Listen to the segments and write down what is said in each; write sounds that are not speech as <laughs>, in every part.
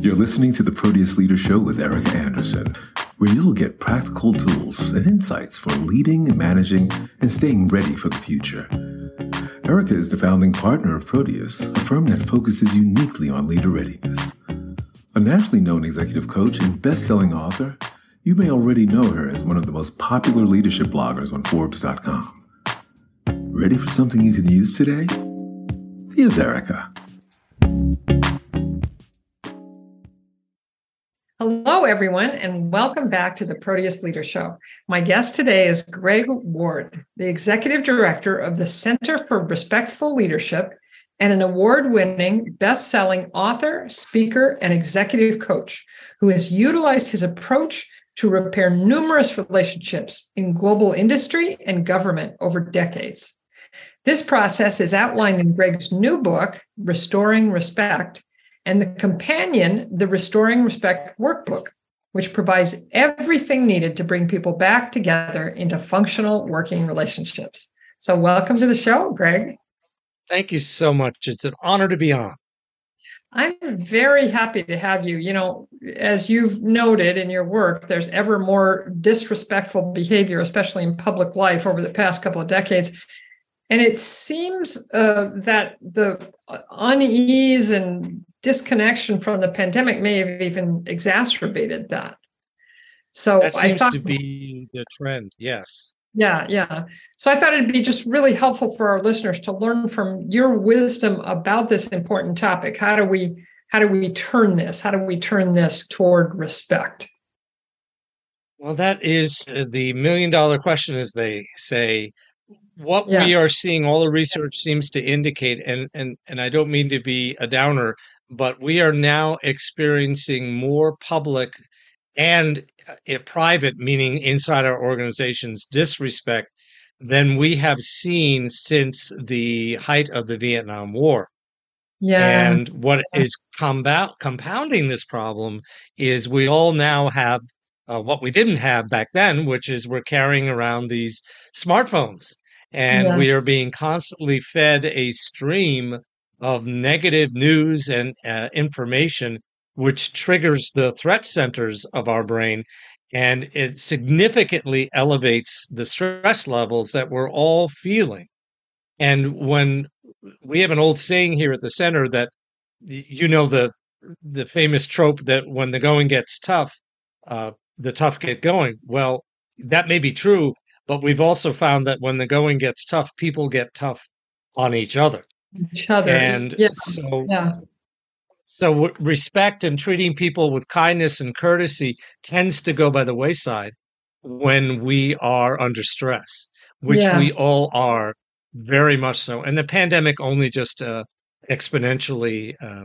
You're listening to the Proteus Leader Show with Erika Andersen, where you'll get practical tools and insights for leading, managing, and staying ready for the future. Erika is the founding partner of Proteus, a firm that focuses uniquely on leader readiness. A nationally known executive coach and best-selling author, you may already know her as one of the most popular leadership bloggers on Forbes.com. Ready for something you can use today? Here's Erika. Hello, everyone, and welcome back to the Proteus Leader Show. My guest today is Gregg Ward, the Executive Director of the Center for Respectful Leadership and an award winning, best selling author, speaker, and executive coach who has utilized his approach to repair numerous relationships in global industry and government over decades. This process is outlined in Gregg's new book, Restoring Respect and the companion, the Restoring Respect Workbook, which provides everything needed to bring people back together into functional working relationships. So, welcome to the show, Gregg. Thank you so much. It's an honor to be on. I'm very happy to have you. You know, as you've noted in your work, there's ever more disrespectful behavior, especially in public life over the past couple of decades. And it seems uh, that the unease and disconnection from the pandemic may have even exacerbated that. So that seems I thought, to be the trend. Yes. Yeah, yeah. So I thought it'd be just really helpful for our listeners to learn from your wisdom about this important topic. How do we how do we turn this? How do we turn this toward respect? Well, that is uh, the million dollar question, as they say. What yeah. we are seeing, all the research seems to indicate, and and and I don't mean to be a downer, but we are now experiencing more public and uh, private, meaning inside our organizations, disrespect than we have seen since the height of the Vietnam War. Yeah. And what is compound, compounding this problem is we all now have uh, what we didn't have back then, which is we're carrying around these smartphones and yeah. we are being constantly fed a stream of negative news and uh, information, which triggers the threat centers of our brain. And it significantly elevates the stress levels that we're all feeling. And when we have an old saying here at the center that you know the the famous trope that when the going gets tough, uh, the tough get going. Well, that may be true, but we've also found that when the going gets tough, people get tough on each other each other. And yeah. so, yeah. so respect and treating people with kindness and courtesy tends to go by the wayside when we are under stress, which yeah. we all are very much so. And the pandemic only just uh, exponentially uh,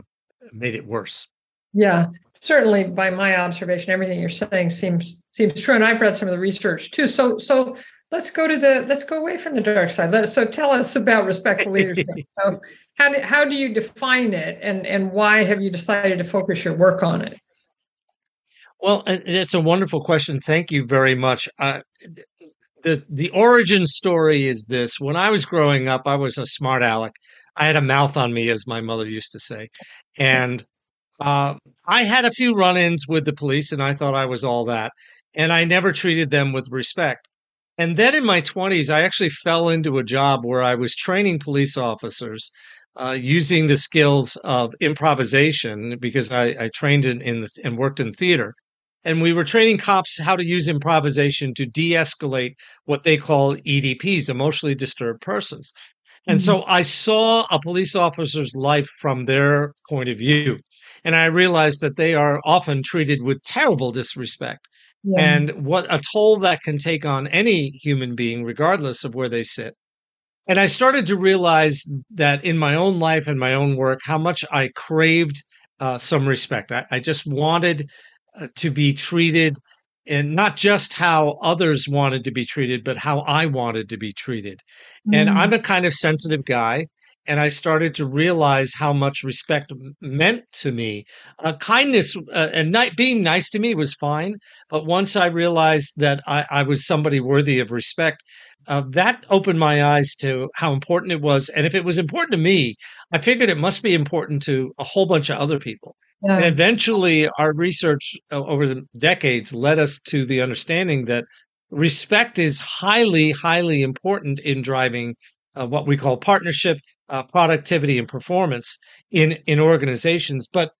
made it worse. Yeah, certainly by my observation, everything you're saying seems seems true. And I've read some of the research too. So so let's go to the let's go away from the dark side. So tell us about respectful <laughs> leadership. So how do, how do you define it and and why have you decided to focus your work on it? Well it's a wonderful question. Thank you very much. Uh, the the origin story is this. When i was growing up i was a smart aleck. I had a mouth on me as my mother used to say. And uh, i had a few run-ins with the police and i thought i was all that. And i never treated them with respect and then in my 20s, I actually fell into a job where I was training police officers uh, using the skills of improvisation because I, I trained in, in the, and worked in theater. And we were training cops how to use improvisation to de escalate what they call EDPs, emotionally disturbed persons. And mm-hmm. so I saw a police officer's life from their point of view. And I realized that they are often treated with terrible disrespect yeah. and what a toll that can take on any human being, regardless of where they sit. And I started to realize that in my own life and my own work, how much I craved uh, some respect. I, I just wanted uh, to be treated and not just how others wanted to be treated, but how I wanted to be treated. Mm. And I'm a kind of sensitive guy and I started to realize how much respect meant to me. Uh, kindness uh, and being nice to me was fine, but once I realized that I, I was somebody worthy of respect, uh, that opened my eyes to how important it was. And if it was important to me, I figured it must be important to a whole bunch of other people. Yeah. And eventually, our research uh, over the decades led us to the understanding that respect is highly, highly important in driving uh, what we call partnership, uh, productivity, and performance in in organizations. But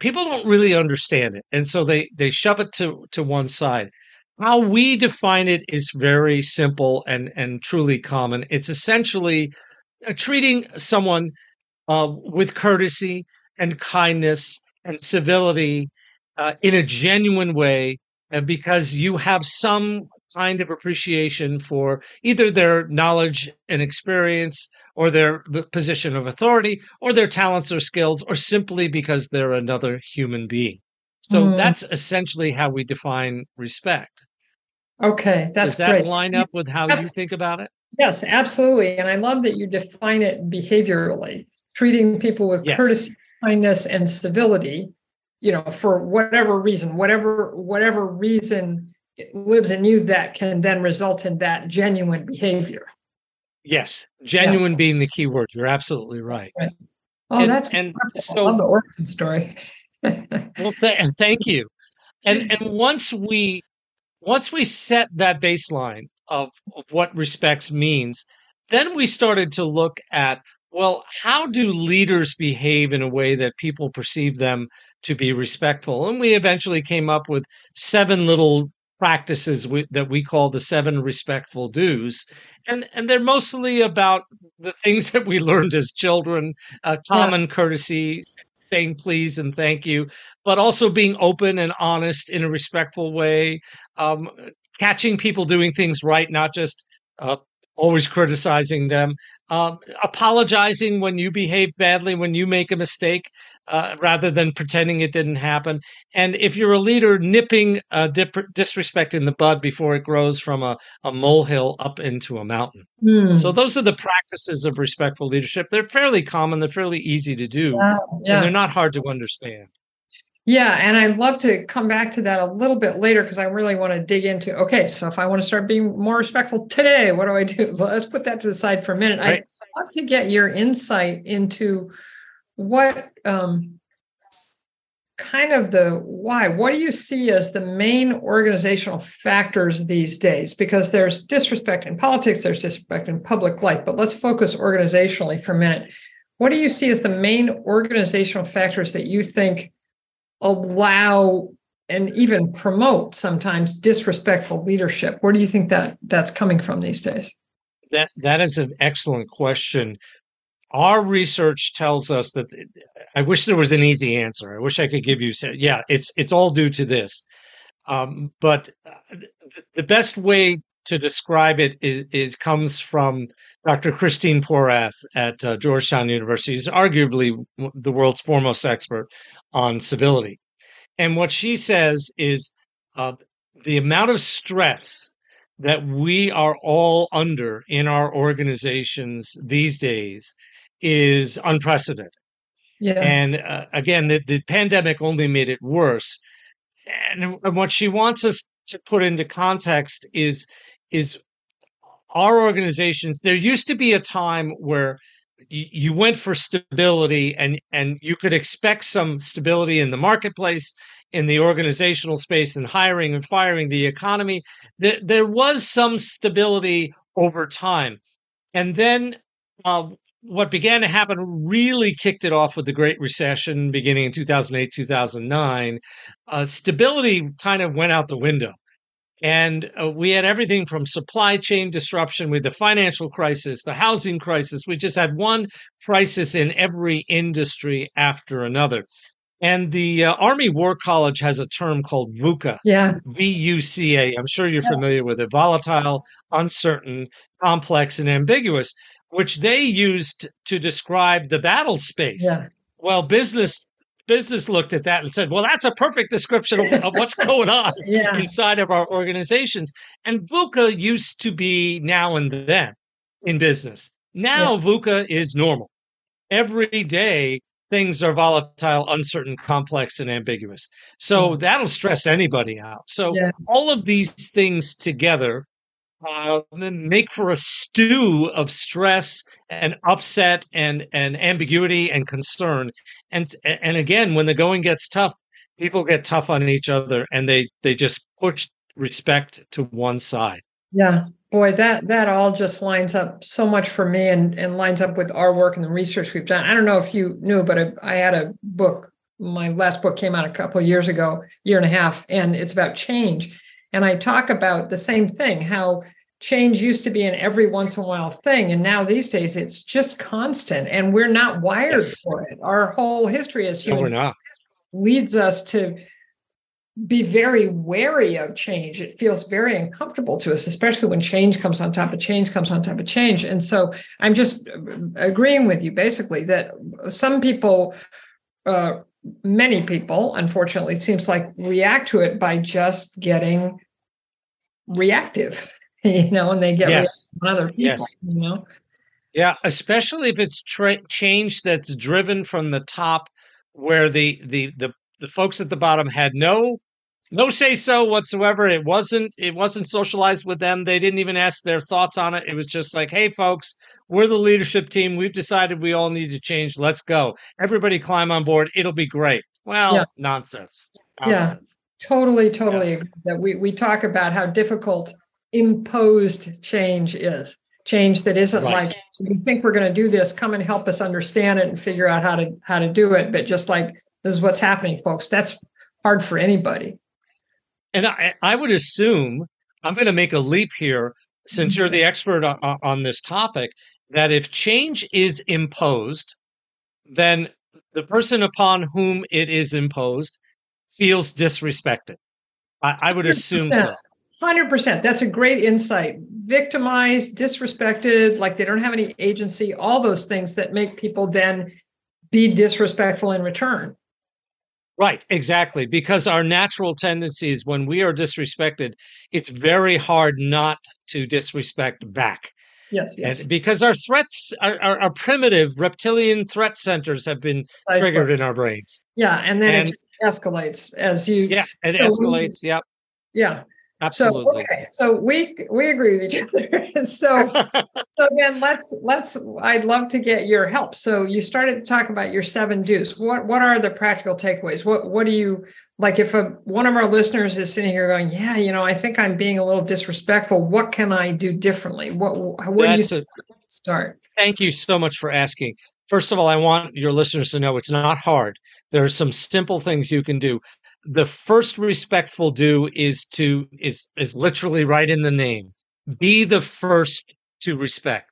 people don't really understand it, and so they they shove it to to one side. How we define it is very simple and and truly common. It's essentially uh, treating someone uh, with courtesy and kindness and civility uh, in a genuine way because you have some kind of appreciation for either their knowledge and experience or their position of authority or their talents or skills or simply because they're another human being. So mm. that's essentially how we define respect. Okay, that's Does that great. line up with how that's, you think about it? Yes, absolutely. And I love that you define it behaviorally, treating people with yes. courtesy, kindness, and civility, you know, for whatever reason, whatever, whatever reason lives in you that can then result in that genuine behavior. Yes, genuine yeah. being the key word. You're absolutely right. right. Oh, and, that's and so, I love the origin story. <laughs> well, th- thank you. And and once we once we set that baseline of, of what respects means, then we started to look at well, how do leaders behave in a way that people perceive them to be respectful? And we eventually came up with seven little practices we, that we call the seven respectful do's and and they're mostly about the things <laughs> that we learned as children uh, common yeah. courtesy saying please and thank you but also being open and honest in a respectful way um, catching people doing things right not just uh, always criticizing them, um, apologizing when you behave badly, when you make a mistake, uh, rather than pretending it didn't happen. And if you're a leader, nipping uh, dip- disrespect in the bud before it grows from a, a molehill up into a mountain. Mm. So those are the practices of respectful leadership. They're fairly common. They're fairly easy to do, yeah, yeah. and they're not hard to understand. Yeah, and I'd love to come back to that a little bit later because I really want to dig into okay, so if I want to start being more respectful today, what do I do? Well, <laughs> let's put that to the side for a minute. Right. I'd love to get your insight into what um, kind of the why. What do you see as the main organizational factors these days? Because there's disrespect in politics, there's disrespect in public life, but let's focus organizationally for a minute. What do you see as the main organizational factors that you think? allow and even promote sometimes disrespectful leadership where do you think that that's coming from these days that that is an excellent question our research tells us that i wish there was an easy answer i wish i could give you yeah it's it's all due to this um, but uh, the best way to describe it is, is comes from Dr. Christine Porath at uh, Georgetown University. She's arguably the world's foremost expert on civility. And what she says is uh, the amount of stress that we are all under in our organizations these days is unprecedented. Yeah. And uh, again, the, the pandemic only made it worse. And, and what she wants us to put into context is is our organizations there used to be a time where you went for stability and and you could expect some stability in the marketplace in the organizational space and hiring and firing the economy there, there was some stability over time and then uh, what began to happen really kicked it off with the great recession beginning in 2008 2009 uh, stability kind of went out the window and uh, we had everything from supply chain disruption with the financial crisis, the housing crisis. We just had one crisis in every industry after another. And the uh, Army War College has a term called VUCA. Yeah. V U C A. I'm sure you're yeah. familiar with it volatile, uncertain, complex, and ambiguous, which they used to describe the battle space. Yeah. Well, business business looked at that and said, well, that's a perfect description of, of what's going on <laughs> yeah. inside of our organizations. And VUCA used to be now and then in business. Now yeah. VUCA is normal. Every day, things are volatile, uncertain, complex, and ambiguous. So yeah. that'll stress anybody out. So all of these things together uh, then make for a stew of stress and upset and and ambiguity and concern. And and again, when the going gets tough, people get tough on each other, and they they just push respect to one side. Yeah, boy, that that all just lines up so much for me, and and lines up with our work and the research we've done. I don't know if you knew, but I, I had a book. My last book came out a couple years ago, year and a half, and it's about change and I talk about the same thing how change used to be an every once in a while thing. And now these days it's just constant and we're not wired yes. for it. Our whole history as human no, leads us to be very wary of change. It feels very uncomfortable to us, especially when change comes on top of change comes on top of change. And so I'm just agreeing with you basically that some people uh, many people, unfortunately, it seems like react to it by just getting reactive, <laughs> you know, and they get yes. other people, yes. you know. Yeah, especially if it's tra- change that's driven from the top, where the the the the folks at the bottom had no no say so whatsoever. It wasn't it wasn't socialized with them. They didn't even ask their thoughts on it. It was just like hey folks we're the leadership team. We've decided we all need to change. Let's go. Everybody climb on board. It'll be great. Well yeah. nonsense. nonsense. Yeah. totally totally yeah. that. We we talk about how difficult imposed change is change that isn't right. like we think we're going to do this. Come and help us understand it and figure out how to how to do it. But just like this is what's happening folks. That's hard for anybody and I, I would assume I'm going to make a leap here, since you're the mm-hmm. expert on, on this topic, that if change is imposed, then the person upon whom it is imposed feels disrespected. I, I would 100%. assume so. 100%. That's a great insight. Victimized, disrespected, like they don't have any agency, all those things that make people then be disrespectful in return. Right, exactly. Because our natural tendencies, when we are disrespected, it's very hard not to disrespect back. Yes, yes. And because our threats, our, our, our, primitive reptilian threat centers have been triggered in our brains. Yeah, and then and, it escalates as you. Yeah, it so escalates. We, yep. Yeah, Absolutely. So, okay, so we we agree with each other. <laughs> so <laughs> so then let's let's I'd love to get your help. So you started to talk about your seven do's. What what are the practical takeaways? What what do you like if a, one of our listeners is sitting here going, "Yeah, you know, I think I'm being a little disrespectful. What can I do differently?" What what That's do you a, start? Thank you so much for asking. First of all, I want your listeners to know it's not hard. There are some simple things you can do the first respectful do is to is is literally right in the name. Be the first to respect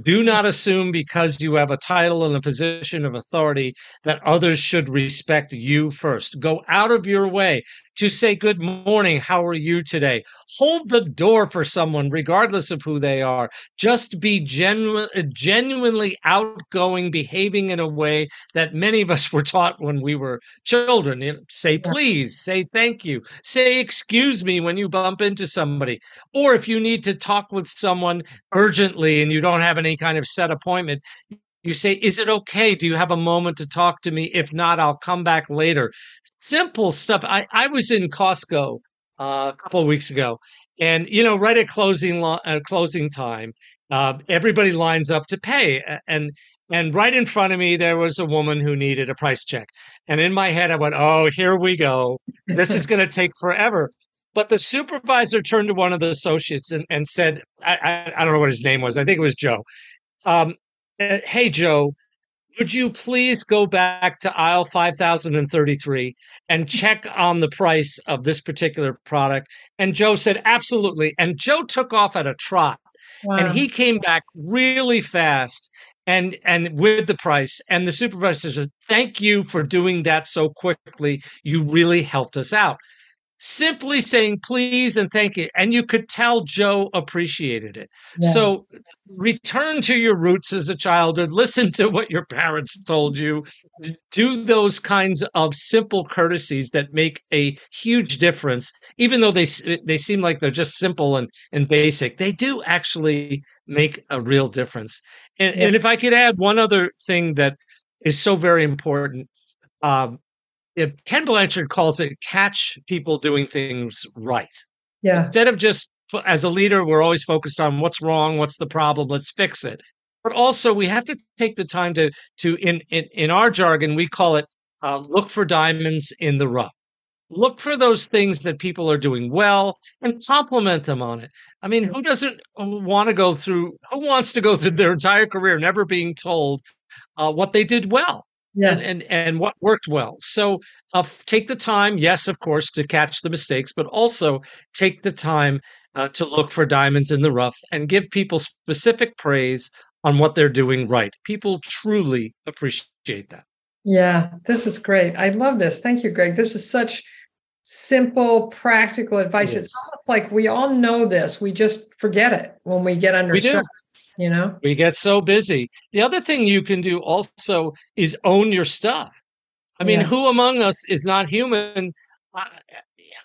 do not assume because you have a title and a position of authority that others should respect you first. Go out of your way to say, Good morning. How are you today? Hold the door for someone, regardless of who they are. Just be genu- genuinely outgoing, behaving in a way that many of us <laughs> were taught when we were children. You know, say please, say thank you, say excuse me when you bump into somebody. Or if you need to talk with someone urgently and you don't have any kind of set appointment, you say, Is it okay? Do you have a moment to talk to me? If not, I'll come back later. Simple stuff. I, I was in Costco uh, a couple of weeks ago, and you know, right at closing lo- uh, closing time, uh, everybody lines up to pay, and and right in front of me there was a woman who needed a price check, and in my head I went, "Oh, here we go. This is <laughs> going to take forever." But the supervisor turned to one of the associates and, and said, I, I, I don't know what his name was. I think it was Joe. Um, uh, hey, Joe, would you please go back to aisle 5033 and check on the price of this particular product? And Joe said, absolutely. And Joe took off at a trot. Wow. And he came back really fast and and with the price and the supervisor said thank you for doing that so quickly you really helped us out simply saying please and thank you. And you could tell Joe appreciated it. Yeah. So return to your roots as a child or listen to what your parents told you. Do those kinds of simple courtesies that make a huge difference, even though they they seem like they're just simple and, and basic. They do actually make a real difference. And, yeah. and if I could add one other thing that is so very important, um, if Ken Blanchard calls it catch people doing things right. Yeah. Instead of just as a leader, we're always focused on what's wrong, what's the problem, let's fix it. But also, we have to take the time to to in in, in our jargon, we call it uh, look for diamonds in the rough. Look for those things that people are doing well and compliment them on it. I mean, who doesn't want to go through? Who wants to go through their entire career never being told uh, what they did well? Yes. And, and, and what worked well. So uh, take the time, yes, of course, to catch the mistakes, but also take the time uh, to look for diamonds in the rough and give people specific praise on what they're doing right. People truly appreciate that. Yeah, this is great. I love this. Thank you, Gregg. This is such simple, practical advice. It it's almost like we all know this. We just forget it when we get under we stress. You know, we get so busy. The other thing you can do also is own your stuff. I mean, yeah. who among us is not human? I,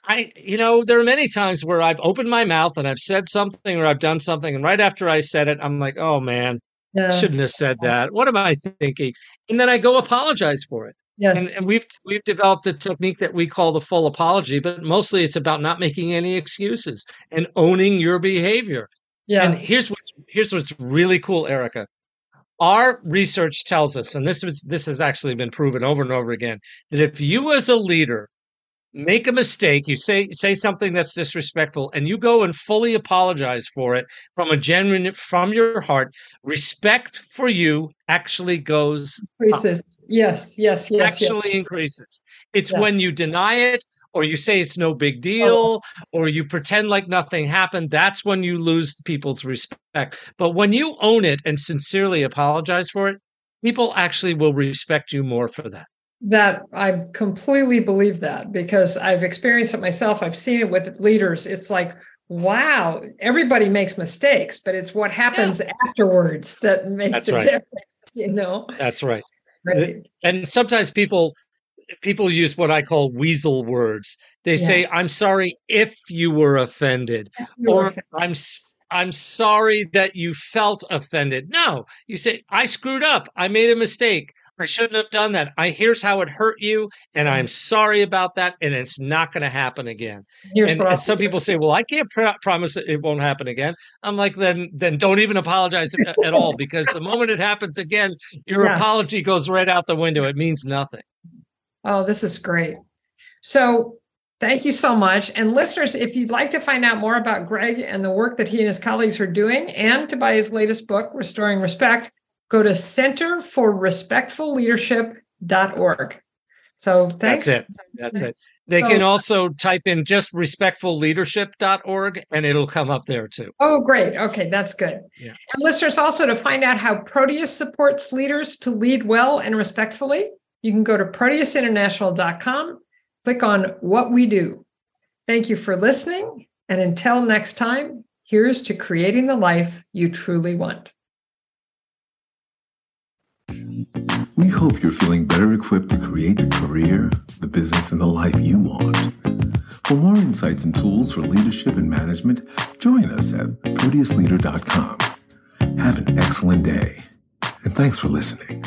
I, you know, there are many times where I've opened my mouth and I've said something or I've done something, and right after I said it, I'm like, oh man, yeah. shouldn't have said that. What am I thinking? And then I go apologize for it. Yes. And, and, we've we've developed a technique that we call the full apology, but mostly it's about not making any excuses and owning your behavior. Yeah. And here's what's here's what's really cool, Erika. Our research tells us, and this was this has actually been proven over and over again, that if you as a leader make a mistake, you say say something that's disrespectful, and you go and fully apologize for it from a genuine from your heart, respect for you actually goes increases. Up. Yes, yes, yes. Actually yes. increases. It's yeah. when you deny it or you say it's no big oh. deal oh. or you pretend like nothing happened that's when you lose people's respect but when you own it and sincerely apologize for it people actually will respect you more for that that I completely believe that because I've experienced it myself. I've seen it with leaders. It's like, wow, everybody makes mistakes, but it's what happens yeah. afterwards that makes That's the right. difference, <laughs> you know? That's right. right. And sometimes people people use what I call weasel words. They yeah. say, "I'm sorry if you were offended," you or offended. "I'm I'm sorry that you felt offended." No, you say, "I screwed up. I made a mistake. I shouldn't have done that. I here's how it hurt you, and I'm sorry about that, and it's not going to happen again. Here's and, and some people say, "Well, I can't pr- promise it won't happen again." I'm like, then then don't even apologize uh, at all, because the moment it happens again, your yeah. apology goes right out the window. It means nothing. Oh, this is great. So Thank you so much. And listeners, if you'd like to find out more about Gregg and the work that he and his colleagues are doing and to buy his latest book, Restoring Respect, go to Center for Respectful Leadership.org. So thanks. That's it. That's it. They so, can also type in just respectfulleadership.org and it'll come up there too. Oh, great. Okay, that's good. Yeah. And listeners, also to find out how Proteus supports leaders to lead well and respectfully, you can go to proteusinternational.com, click on what we do. Thank you for listening. And until next time, here's to creating the life you truly want. We hope you're feeling better equipped to create the career, the business, and the life you want. For more insights and tools for leadership and management, join us at ProteusLeader.com. Have an excellent day, and thanks for listening.